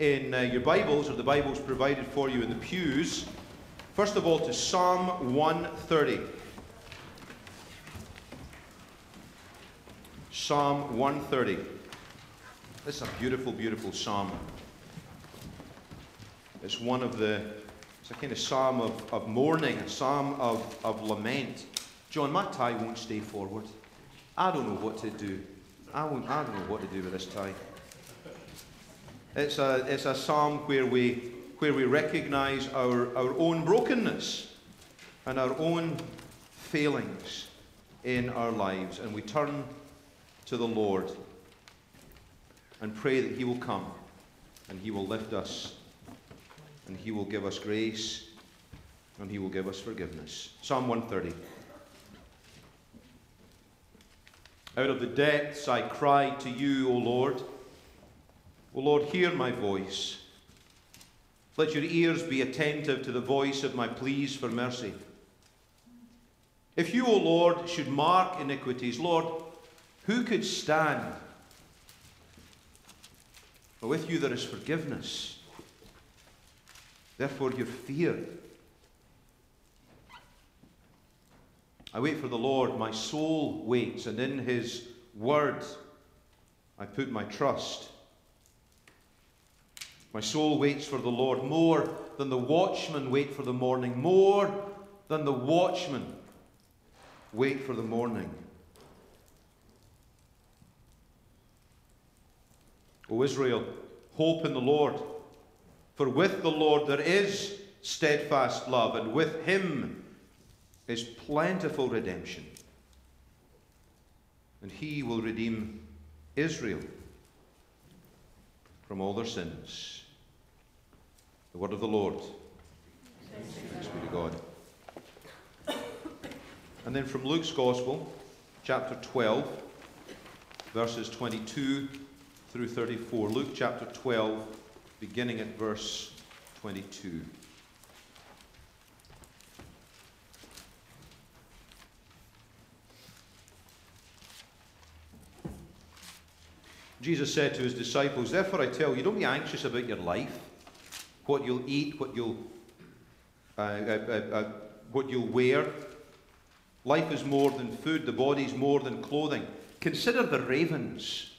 in uh, your Bibles or the Bibles provided for you in the pews, first of all to Psalm 130. Psalm 130. This is a beautiful, beautiful psalm. It's one of the, it's a kind of psalm of, of mourning, a psalm of, of lament. John, my tie won't stay forward. I don't know what to do. I, won't, I don't know what to do with this tie. It's a, it's a psalm where we, where we recognize our, our own brokenness and our own failings in our lives. And we turn to the Lord and pray that He will come and He will lift us and He will give us grace and He will give us forgiveness. Psalm 130. Out of the depths I cry to you, O Lord. O Lord, hear my voice. Let your ears be attentive to the voice of my pleas for mercy. If you, O Lord, should mark iniquities, Lord, who could stand? But with you there is forgiveness. Therefore, your fear. I wait for the Lord. My soul waits, and in his word I put my trust. My soul waits for the Lord more than the watchmen wait for the morning, more than the watchmen wait for the morning. O Israel, hope in the Lord. For with the Lord there is steadfast love, and with him is plentiful redemption. And he will redeem Israel from all their sins. The word of the Lord. Thanks be to God. And then from Luke's Gospel, chapter 12, verses 22 through 34. Luke chapter 12, beginning at verse 22. Jesus said to his disciples, Therefore I tell you, don't be anxious about your life, what you'll eat, what you'll, uh, uh, uh, uh what you'll wear. Life is more than food, the body is more than clothing. Consider the ravens.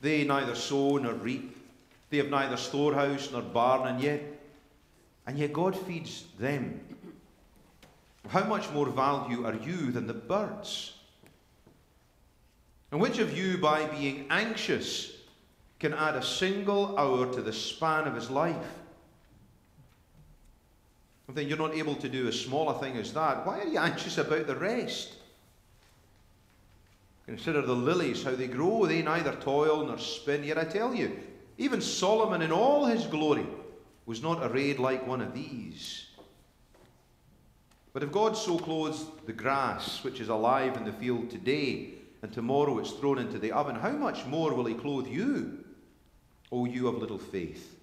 They neither sow nor reap. They have neither storehouse nor barn, and yet, and yet God feeds them. How much more value are you than the birds? And which of you, by being anxious, can add a single hour to the span of his life? Then you're not able to do as small a thing as that, why are you anxious about the rest? Consider the lilies, how they grow. They neither toil nor spin. Yet I tell you, even Solomon in all his glory was not arrayed like one of these. But if God so clothes the grass, which is alive in the field today, and tomorrow it's thrown into the oven, how much more will he clothe you, O you of little faith?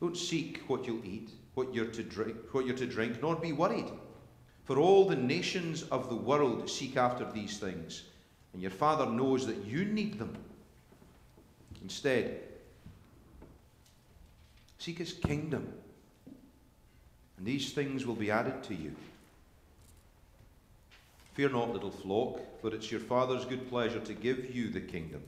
Don't seek what you'll eat, what you're to drink, what you're to drink, nor be worried. For all the nations of the world seek after these things, and your Father knows that you need them. Instead, seek his kingdom, and these things will be added to you. Fear not, little flock, for it's your Father's good pleasure to give you the kingdom.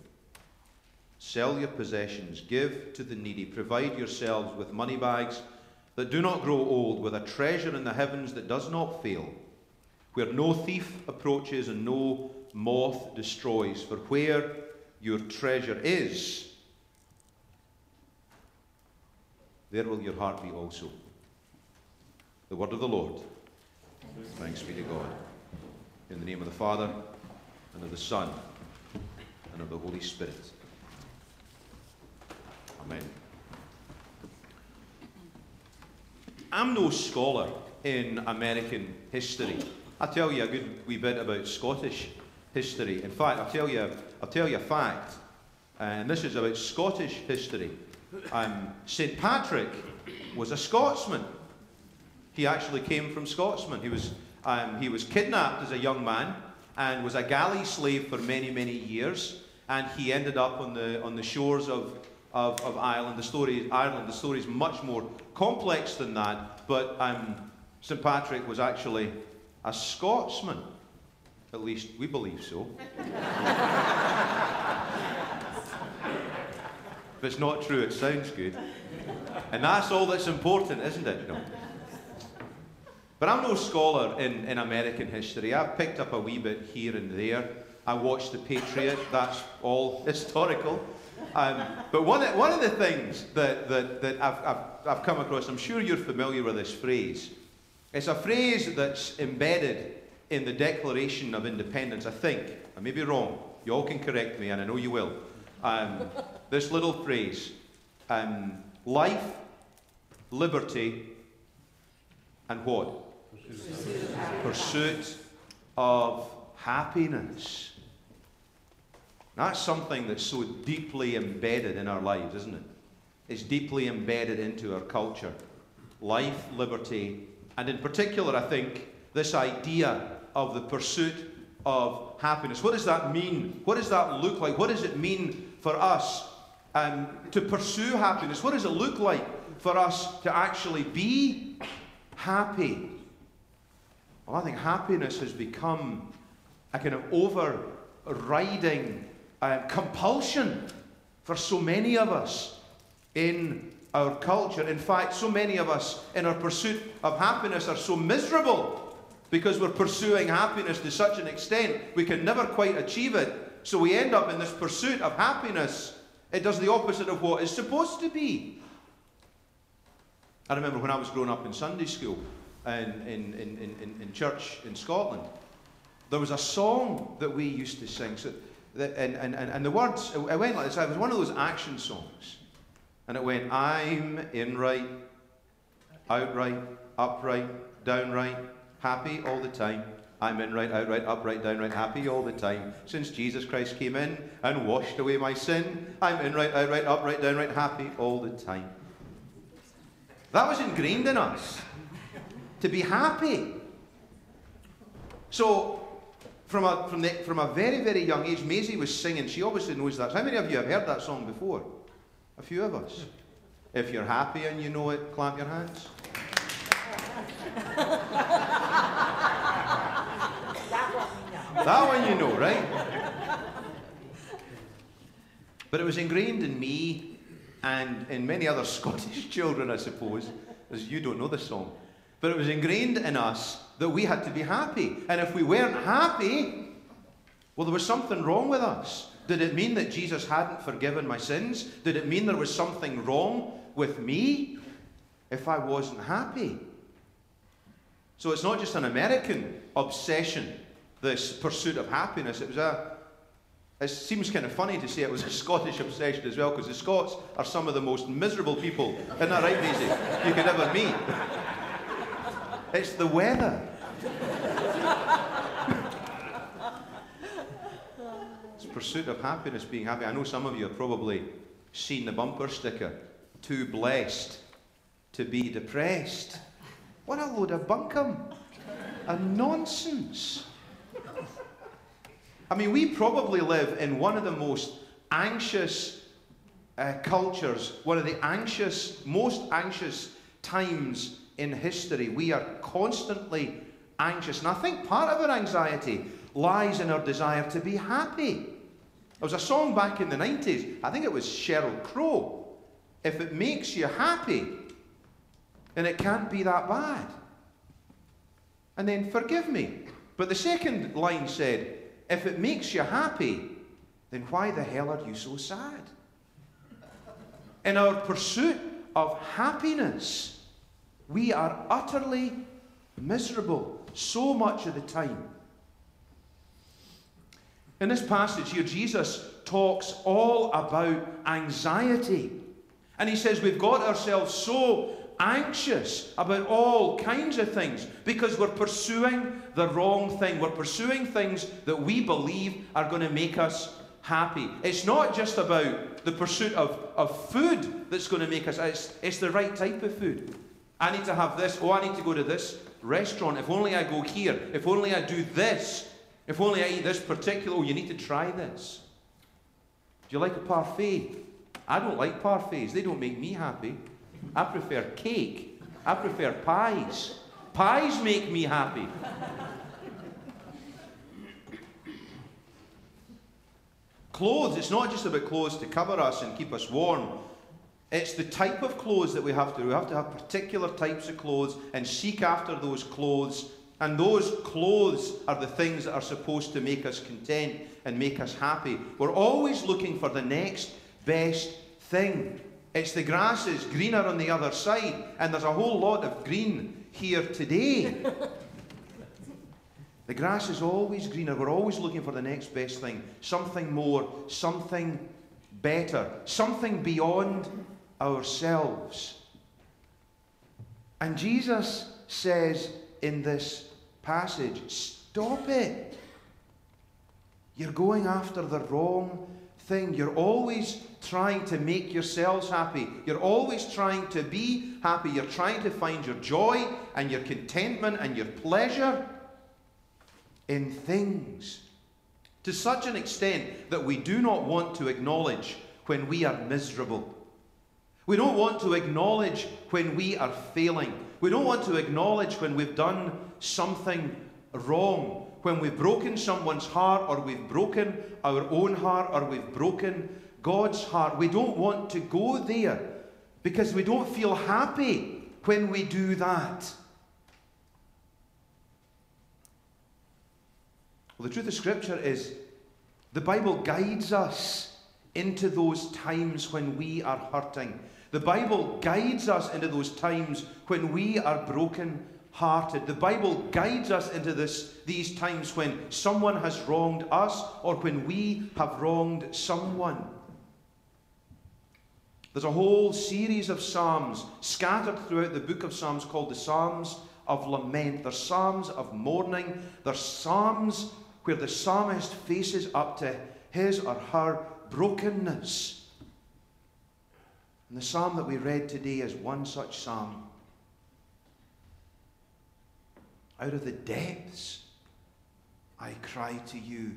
Sell your possessions, give to the needy, provide yourselves with money bags that do not grow old, with a treasure in the heavens that does not fail, where no thief approaches and no moth destroys. For where your treasure is, there will your heart be also. The word of the Lord. Thanks be to God. In the name of the Father, and of the Son, and of the Holy Spirit. Amen. I'm no scholar in American history. I'll tell you a good wee bit about Scottish history. In fact, I'll tell you, I'll tell you a fact, and this is about Scottish history. Um, St. Patrick was a Scotsman. He actually came from Scotsman. He was, um, he was kidnapped as a young man and was a galley slave for many, many years. And he ended up on the, on the shores of of, of Ireland. The story, Ireland, the story is much more complex than that, but um, St. Patrick was actually a Scotsman. At least we believe so. if it's not true, it sounds good. And that's all that's important, isn't it? No. But I'm no scholar in, in American history. I've picked up a wee bit here and there. I watched The Patriot, that's all historical. Um, but one, one of the things that, that, that I've, I've, I've come across, I'm sure you're familiar with this phrase. It's a phrase that's embedded in the Declaration of Independence, I think. I may be wrong. You all can correct me, and I know you will. Um, this little phrase um, life, liberty, and what? Pursuit Pursuit of happiness. That's something that's so deeply embedded in our lives, isn't it? It's deeply embedded into our culture. Life, liberty, and in particular, I think, this idea of the pursuit of happiness. What does that mean? What does that look like? What does it mean for us um, to pursue happiness? What does it look like for us to actually be happy? Well, I think happiness has become a kind of overriding uh, compulsion for so many of us in our culture. In fact, so many of us in our pursuit of happiness are so miserable because we're pursuing happiness to such an extent we can never quite achieve it. So we end up in this pursuit of happiness. It does the opposite of what it's supposed to be. I remember when I was growing up in Sunday school and in, in, in, in, church in Scotland, there was a song that we used to sing. So and, and, and the words, it went like this. It was one of those action songs. And it went, I'm in right, outright, upright, downright, happy all the time. I'm in right, outright, upright, downright, happy all the time. Since Jesus Christ came in and washed away my sin, I'm in right, outright, upright, downright, happy all the time. That was ingrained in us to be happy. So from a, from, the, from a very, very young age, Maisie was singing. She obviously knows that. How many of you have heard that song before? A few of us. If you're happy and you know it, clap your hands. that one you know, right? But it was ingrained in me and in many other Scottish children, I suppose, as you don't know the song. But it was ingrained in us that we had to be happy. And if we weren't happy, well, there was something wrong with us. Did it mean that Jesus hadn't forgiven my sins? Did it mean there was something wrong with me if I wasn't happy? So it's not just an American obsession, this pursuit of happiness. It was a. It seems kind of funny to say it was a Scottish obsession as well, because the Scots are some of the most miserable people, isn't that right, Maisie? You could ever meet. It's the weather. it's pursuit of happiness, being happy. I know some of you have probably seen the bumper sticker, too blessed to be depressed. What a load of bunkum and nonsense. I mean, we probably live in one of the most anxious uh, cultures, one of the anxious, most anxious times in history. We are constantly anxious. And I think part of our anxiety lies in our desire to be happy. There was a song back in the 90s, I think it was Sheryl Crow. If it makes you happy, then it can't be that bad. And then forgive me. But the second line said, if it makes you happy, then why the hell are you so sad? In our pursuit of happiness, we are utterly miserable so much of the time. In this passage here, Jesus talks all about anxiety. And he says we've got ourselves so anxious about all kinds of things because we're pursuing the wrong thing. We're pursuing things that we believe are going to make us happy. It's not just about the pursuit of, of food that's going to make us, it's, it's the right type of food. I need to have this. Oh, I need to go to this restaurant. If only I go here. If only I do this. If only I eat this particular. Oh, you need to try this. Do you like a parfait? I don't like parfaits, they don't make me happy. I prefer cake, I prefer pies. Pies make me happy. clothes, it's not just about clothes to cover us and keep us warm. It's the type of clothes that we have to. We have to have particular types of clothes and seek after those clothes. And those clothes are the things that are supposed to make us content and make us happy. We're always looking for the next best thing. It's the grass is greener on the other side, and there's a whole lot of green here today. the grass is always greener. We're always looking for the next best thing something more, something better, something beyond ourselves. And Jesus says in this passage, Stop it. You're going after the wrong thing. You're always trying to make yourselves happy. You're always trying to be happy. You're trying to find your joy and your contentment and your pleasure in things to such an extent that we do not want to acknowledge when we are miserable. We don't want to acknowledge when we are failing. We don't want to acknowledge when we've done something wrong, when we've broken someone's heart, or we've broken our own heart, or we've broken God's heart. We don't want to go there because we don't feel happy when we do that. Well, the truth of Scripture is the Bible guides us into those times when we are hurting. The Bible guides us into those times when we are broken hearted. The Bible guides us into this, these times when someone has wronged us or when we have wronged someone. There's a whole series of Psalms scattered throughout the book of Psalms called the Psalms of Lament. There's Psalms of mourning. There's Psalms where the psalmist faces up to his or her brokenness. And the psalm that we read today is one such psalm. Out of the depths, I cry to you,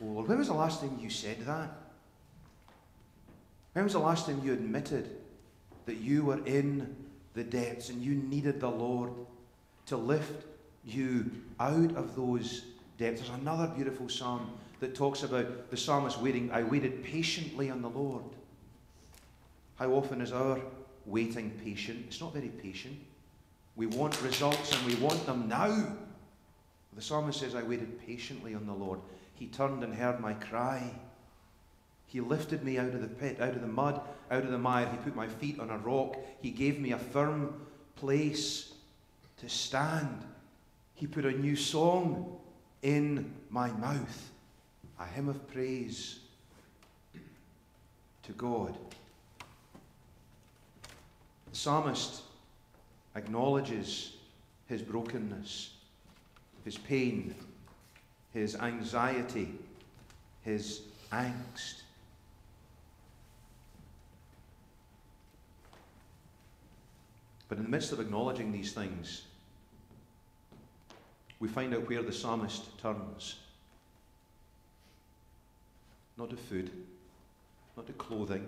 O Lord. When was the last time you said that? When was the last time you admitted that you were in the depths and you needed the Lord to lift you out of those depths? There's another beautiful psalm that talks about the psalmist waiting. I waited patiently on the Lord. How often is our waiting patient? It's not very patient. We want results and we want them now. The psalmist says, I waited patiently on the Lord. He turned and heard my cry. He lifted me out of the pit, out of the mud, out of the mire. He put my feet on a rock. He gave me a firm place to stand. He put a new song in my mouth, a hymn of praise to God. The psalmist acknowledges his brokenness, his pain, his anxiety, his angst. But in the midst of acknowledging these things, we find out where the psalmist turns. Not to food, not to clothing,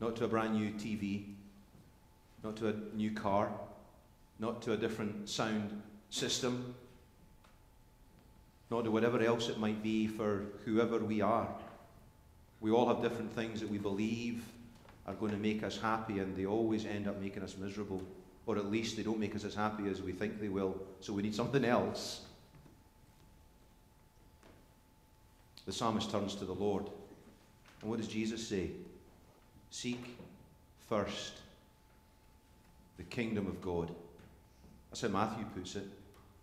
not to a brand new TV, not to a new car, not to a different sound system, not to whatever else it might be for whoever we are. We all have different things that we believe are going to make us happy, and they always end up making us miserable. Or at least they don't make us as happy as we think they will, so we need something else. The psalmist turns to the Lord. And what does Jesus say? Seek first the kingdom of God. That's how Matthew puts it.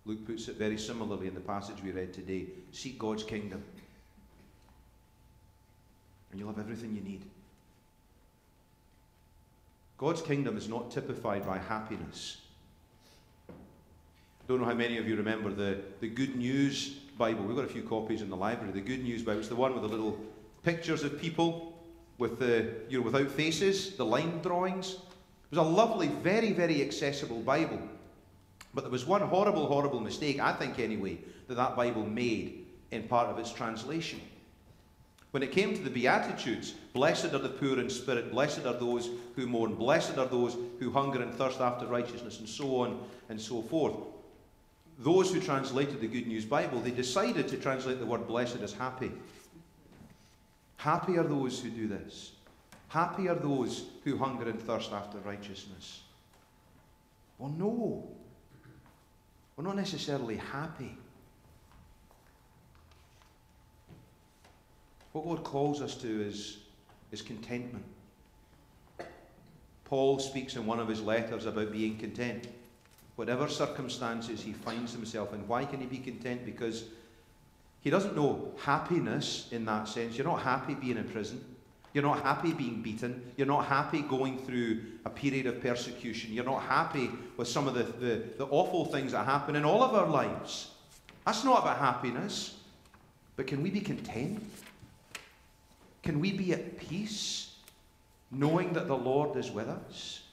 Luke puts it very similarly in the passage we read today. Seek God's kingdom, and you'll have everything you need. God's kingdom is not typified by happiness. I don't know how many of you remember the, the Good News Bible. We've got a few copies in the library. The Good News Bible. It's the one with the little pictures of people with the you know without faces, the line drawings. It was a lovely, very, very accessible Bible. But there was one horrible, horrible mistake, I think anyway, that that Bible made in part of its translation. When it came to the Beatitudes, blessed are the poor in spirit, blessed are those who mourn, blessed are those who hunger and thirst after righteousness, and so on and so forth. Those who translated the Good News Bible, they decided to translate the word blessed as happy. Happy are those who do this. Happy are those who hunger and thirst after righteousness. Well, no. We're not necessarily happy. What God calls us to is, is contentment. Paul speaks in one of his letters about being content. Whatever circumstances he finds himself in, why can he be content? Because he doesn't know happiness in that sense. You're not happy being in prison. You're not happy being beaten. You're not happy going through a period of persecution. You're not happy with some of the, the, the awful things that happen in all of our lives. That's not about happiness. But can we be content? Can we be at peace knowing that the Lord is with us?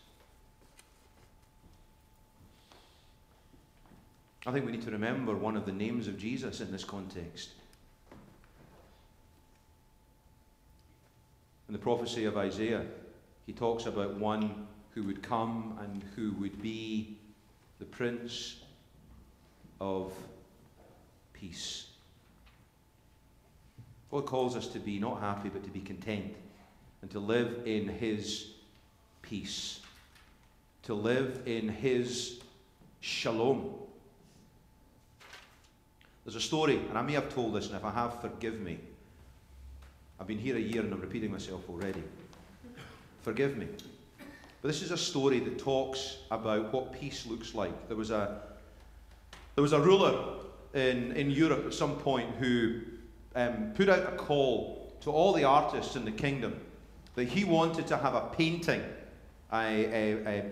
I think we need to remember one of the names of Jesus in this context. In the prophecy of Isaiah, he talks about one who would come and who would be the Prince of Peace. God calls us to be not happy, but to be content and to live in His peace, to live in His shalom. There's a story, and I may have told this, and if I have, forgive me. I've been here a year and I'm repeating myself already. Forgive me. But this is a story that talks about what peace looks like. There was a, there was a ruler in, in Europe at some point who um, put out a call to all the artists in the kingdom that he wanted to have a painting, a, a,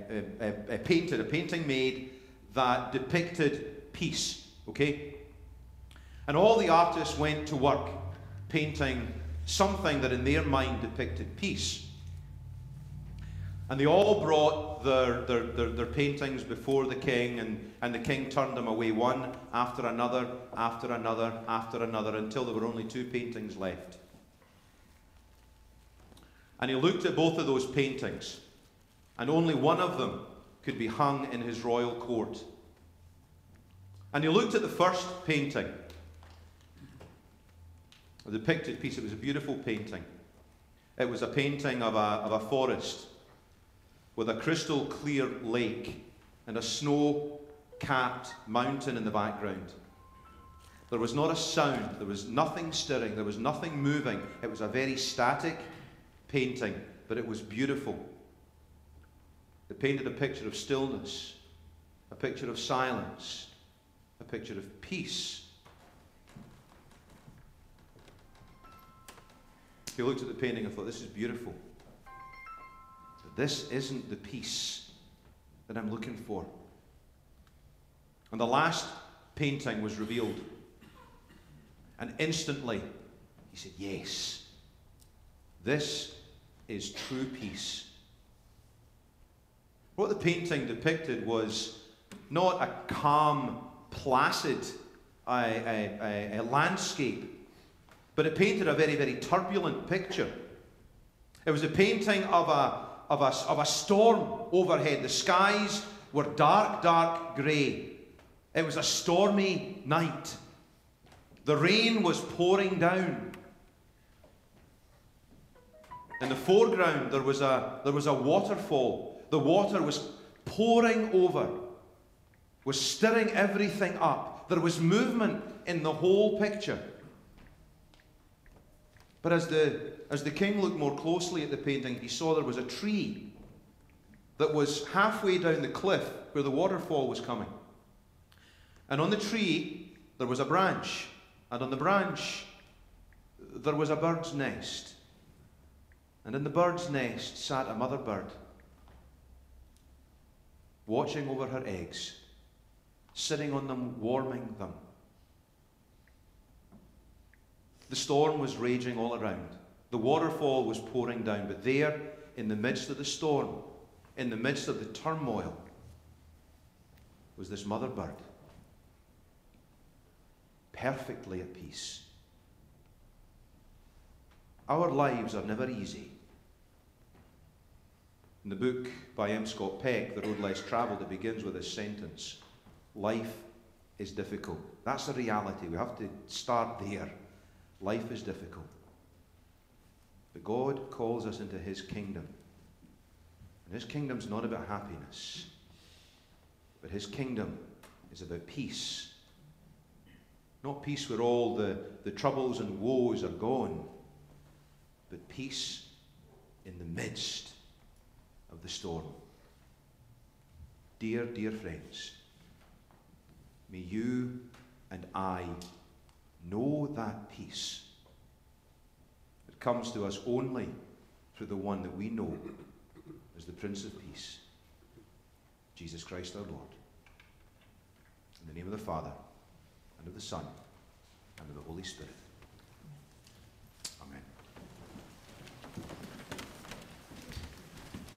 a, a, painted, a painting made that depicted peace. Okay? And all the artists went to work painting something that in their mind depicted peace. And they all brought their, their, their, their, paintings before the king, and, and the king turned them away one after another, after another, after another, until there were only two paintings left. And he looked at both of those paintings, and only one of them could be hung in his royal court. And he looked at the first painting, a depicted peace. It was a beautiful painting. It was a painting of a, of a forest with a crystal clear lake and a snow capped mountain in the background. There was not a sound, there was nothing stirring, there was nothing moving. It was a very static painting, but it was beautiful. It painted a picture of stillness, a picture of silence, a picture of peace. He looked at the painting and thought, This is beautiful. But This isn't the peace that I'm looking for. And the last painting was revealed. And instantly, he said, Yes, this is true peace. What the painting depicted was not a calm, placid a, a, a, landscape, but it painted a very, very turbulent picture. It was a painting of a, of a, of a storm overhead. The skies were dark, dark grey. It was a stormy night. The rain was pouring down. In the foreground, there was a, there was a waterfall. The water was pouring over, was stirring everything up. There was movement in the whole picture. But as the, as the king looked more closely at the painting, he saw there was a tree that was halfway down the cliff where the waterfall was coming. And on the tree, there was a branch. And on the branch, there was a bird's nest. And in the bird's nest sat a mother bird, watching over her eggs, sitting on them, warming them. The storm was raging all around. The waterfall was pouring down. But there, in the midst of the storm, in the midst of the turmoil, was this mother bird, perfectly at peace. Our lives are never easy. In the book by M. Scott Peck, The Road Less Travelled, it begins with this sentence Life is difficult. That's the reality. We have to start there. Life is difficult. But God calls us into His kingdom. And His kingdom's not about happiness, but His kingdom is about peace. Not peace where all the, the troubles and woes are gone, but peace in the midst of the storm. Dear, dear friends, may you and I know that peace It comes to us only through the one that we know as the Prince of Peace, Jesus Christ our Lord. In the name of the Father, and of the Son, and of the Holy Spirit.